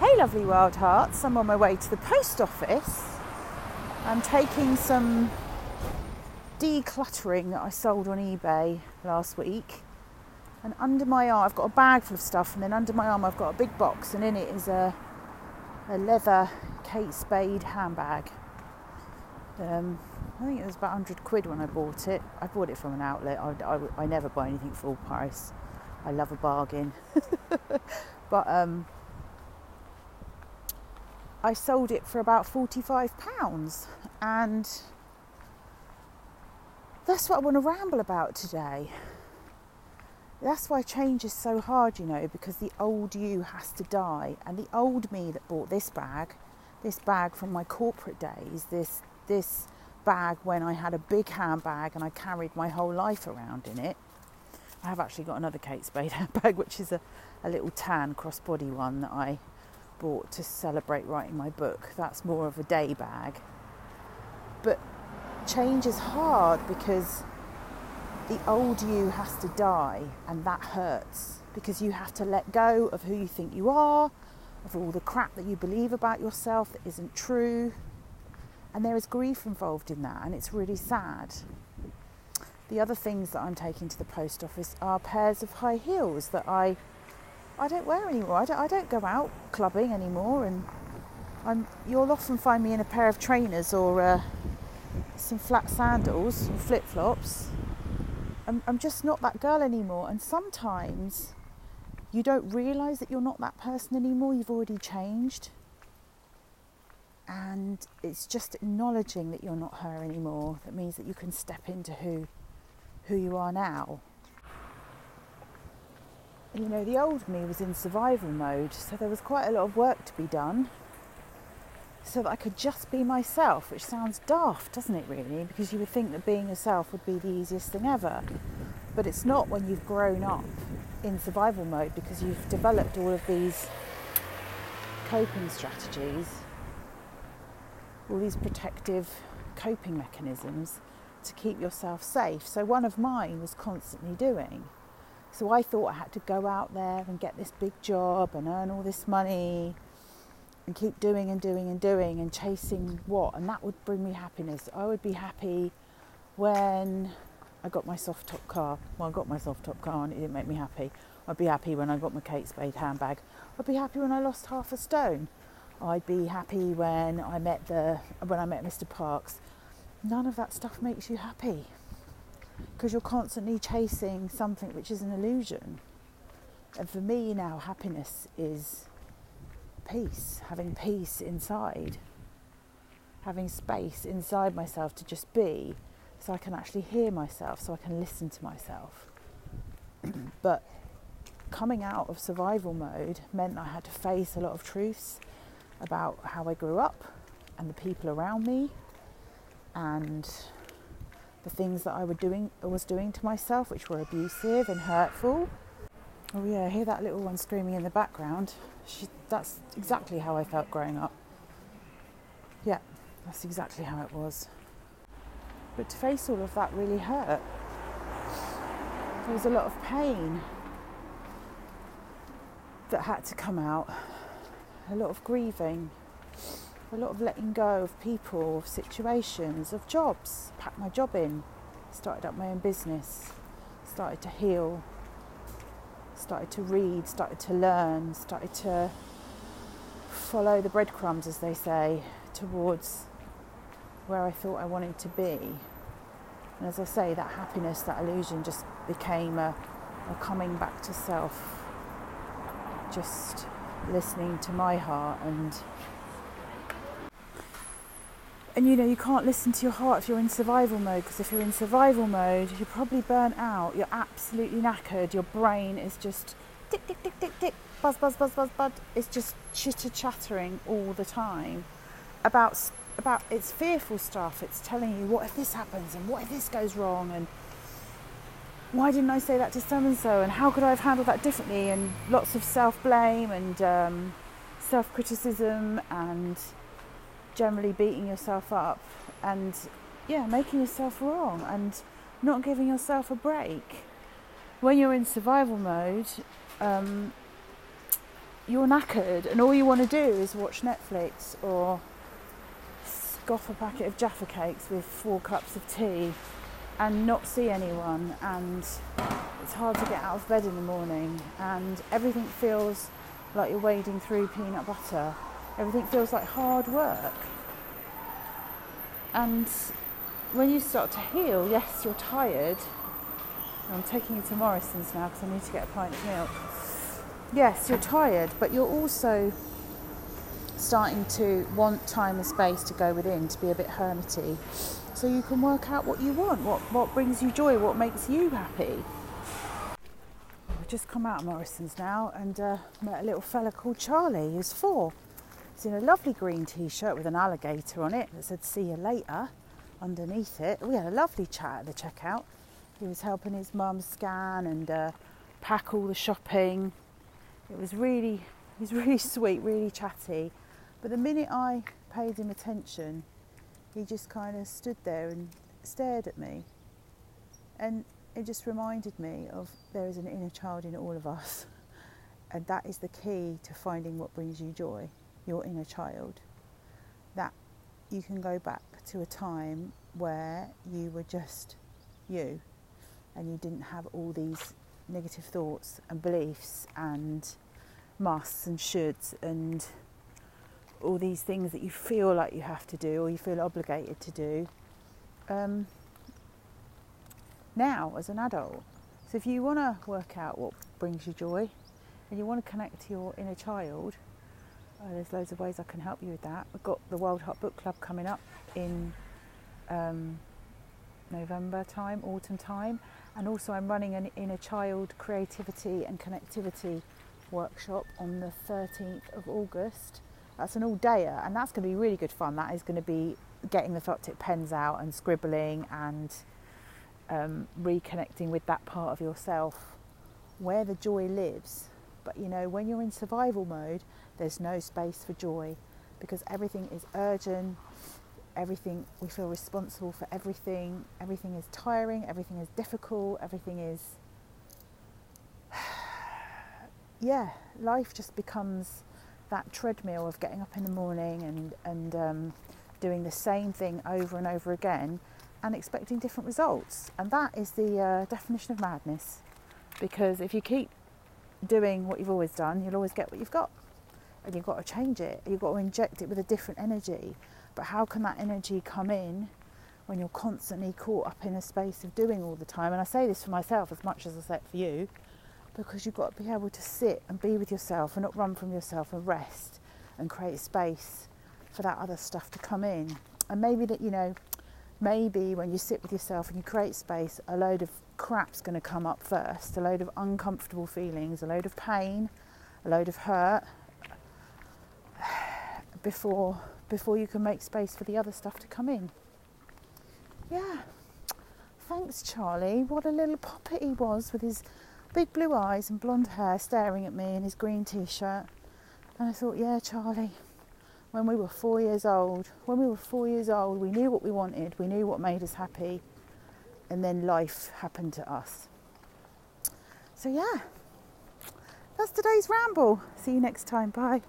Hey, lovely wild hearts. I'm on my way to the post office. I'm taking some decluttering that I sold on eBay last week. And under my arm, I've got a bag full of stuff, and then under my arm, I've got a big box, and in it is a, a leather Kate Spade handbag. Um, I think it was about 100 quid when I bought it. I bought it from an outlet. I, I, I never buy anything full price. I love a bargain. but um, I sold it for about £45 and that's what I want to ramble about today. That's why change is so hard, you know, because the old you has to die. And the old me that bought this bag, this bag from my corporate days, this this bag when I had a big handbag and I carried my whole life around in it. I have actually got another Kate Spade handbag, which is a, a little tan crossbody one that I bought to celebrate writing my book. That's more of a day bag. But change is hard because the old you has to die, and that hurts because you have to let go of who you think you are, of all the crap that you believe about yourself that isn't true. And there is grief involved in that, and it's really sad. The other things that I'm taking to the post office are pairs of high heels that I I don't wear anymore. I don't, I don't go out clubbing anymore, and I'm, you'll often find me in a pair of trainers or uh, some flat sandals or flip flops. I'm, I'm just not that girl anymore, and sometimes you don't realise that you're not that person anymore. You've already changed, and it's just acknowledging that you're not her anymore that means that you can step into who who you are now you know, the old me was in survival mode, so there was quite a lot of work to be done so that I could just be myself, which sounds daft, doesn't it, really? Because you would think that being yourself would be the easiest thing ever. But it's not when you've grown up in survival mode because you've developed all of these coping strategies, all these protective coping mechanisms to keep yourself safe. So, one of mine was constantly doing so I thought I had to go out there and get this big job and earn all this money and keep doing and doing and doing and chasing what, and that would bring me happiness. I would be happy when I got my soft top car. Well, I got my soft top car and it didn't make me happy. I'd be happy when I got my Kate Spade handbag. I'd be happy when I lost half a stone. I'd be happy when I met the when I met Mr. Parks. None of that stuff makes you happy because you're constantly chasing something which is an illusion. And for me now, happiness is peace, having peace inside, having space inside myself to just be so I can actually hear myself, so I can listen to myself. but coming out of survival mode meant I had to face a lot of truths about how I grew up and the people around me and the things that I were doing, was doing to myself, which were abusive and hurtful. Oh yeah, I hear that little one screaming in the background. She, that's exactly how I felt growing up. Yeah, that's exactly how it was. But to face all of that really hurt. There was a lot of pain that had to come out, a lot of grieving, a lot of letting go of people, of situations, of jobs. Packed my job in, started up my own business, started to heal, started to read, started to learn, started to follow the breadcrumbs, as they say, towards where I thought I wanted to be. And as I say, that happiness, that illusion just became a, a coming back to self, just listening to my heart and and you know you can't listen to your heart if you're in survival mode because if you're in survival mode you're probably burnt out. You're absolutely knackered. Your brain is just tick tick tick tick tick buzz buzz buzz buzz buzz. It's just chitter chattering all the time about about it's fearful stuff. It's telling you what if this happens? And what if this goes wrong? And why didn't I say that to so and so and how could I have handled that differently? And lots of self blame and um, self criticism and generally beating yourself up and yeah, making yourself wrong and not giving yourself a break. When you're in survival mode, um, you're knackered and all you want to do is watch Netflix or scoff a packet of Jaffa cakes with four cups of tea and not see anyone and it's hard to get out of bed in the morning and everything feels like you're wading through peanut butter. Everything feels like hard work. And when you start to heal, yes, you're tired. I'm taking you to Morrison's now because I need to get a pint of milk. Yes, you're tired, but you're also starting to want time and space to go within, to be a bit hermity. So you can work out what you want, what, what brings you joy, what makes you happy. I've just come out of Morrison's now and uh, met a little fella called Charlie who's four. In a lovely green t shirt with an alligator on it that said see you later underneath it. We had a lovely chat at the checkout. He was helping his mum scan and uh, pack all the shopping. It was really, he's really sweet, really chatty. But the minute I paid him attention, he just kind of stood there and stared at me. And it just reminded me of there is an inner child in all of us. And that is the key to finding what brings you joy, your inner child. That you can go back to a time where you were just you and you didn't have all these negative thoughts and beliefs and musts and shoulds and all these things that you feel like you have to do or you feel obligated to do um, now as an adult. So if you want to work out what brings you joy and you want to connect to your inner child, uh, there's loads of ways I can help you with that. We've got the Wild Heart Book Club coming up in um, November time, autumn time, and also I'm running an inner child creativity and connectivity workshop on the 13th of August that's an all dayer, and that's going to be really good fun. That is going to be getting the felt tip pens out and scribbling and um, reconnecting with that part of yourself where the joy lives. But you know, when you're in survival mode, there's no space for joy because everything is urgent, everything, we feel responsible for everything, everything is tiring, everything is difficult, everything is. yeah, life just becomes that treadmill of getting up in the morning and, and um, doing the same thing over and over again and expecting different results. And that is the uh, definition of madness. Because if you keep doing what you've always done, you'll always get what you've got. And you've got to change it, you've got to inject it with a different energy. But how can that energy come in when you're constantly caught up in a space of doing all the time? And I say this for myself as much as I say it for you because you've got to be able to sit and be with yourself and not run from yourself and rest and create space for that other stuff to come in. And maybe that, you know, maybe when you sit with yourself and you create space, a load of crap's going to come up first, a load of uncomfortable feelings, a load of pain, a load of hurt before before you can make space for the other stuff to come in. Yeah. Thanks, Charlie. What a little poppet he was with his big blue eyes and blonde hair staring at me in his green t shirt. And I thought, yeah, Charlie, when we were four years old, when we were four years old, we knew what we wanted, we knew what made us happy, and then life happened to us. So, yeah, that's today's ramble. See you next time. Bye.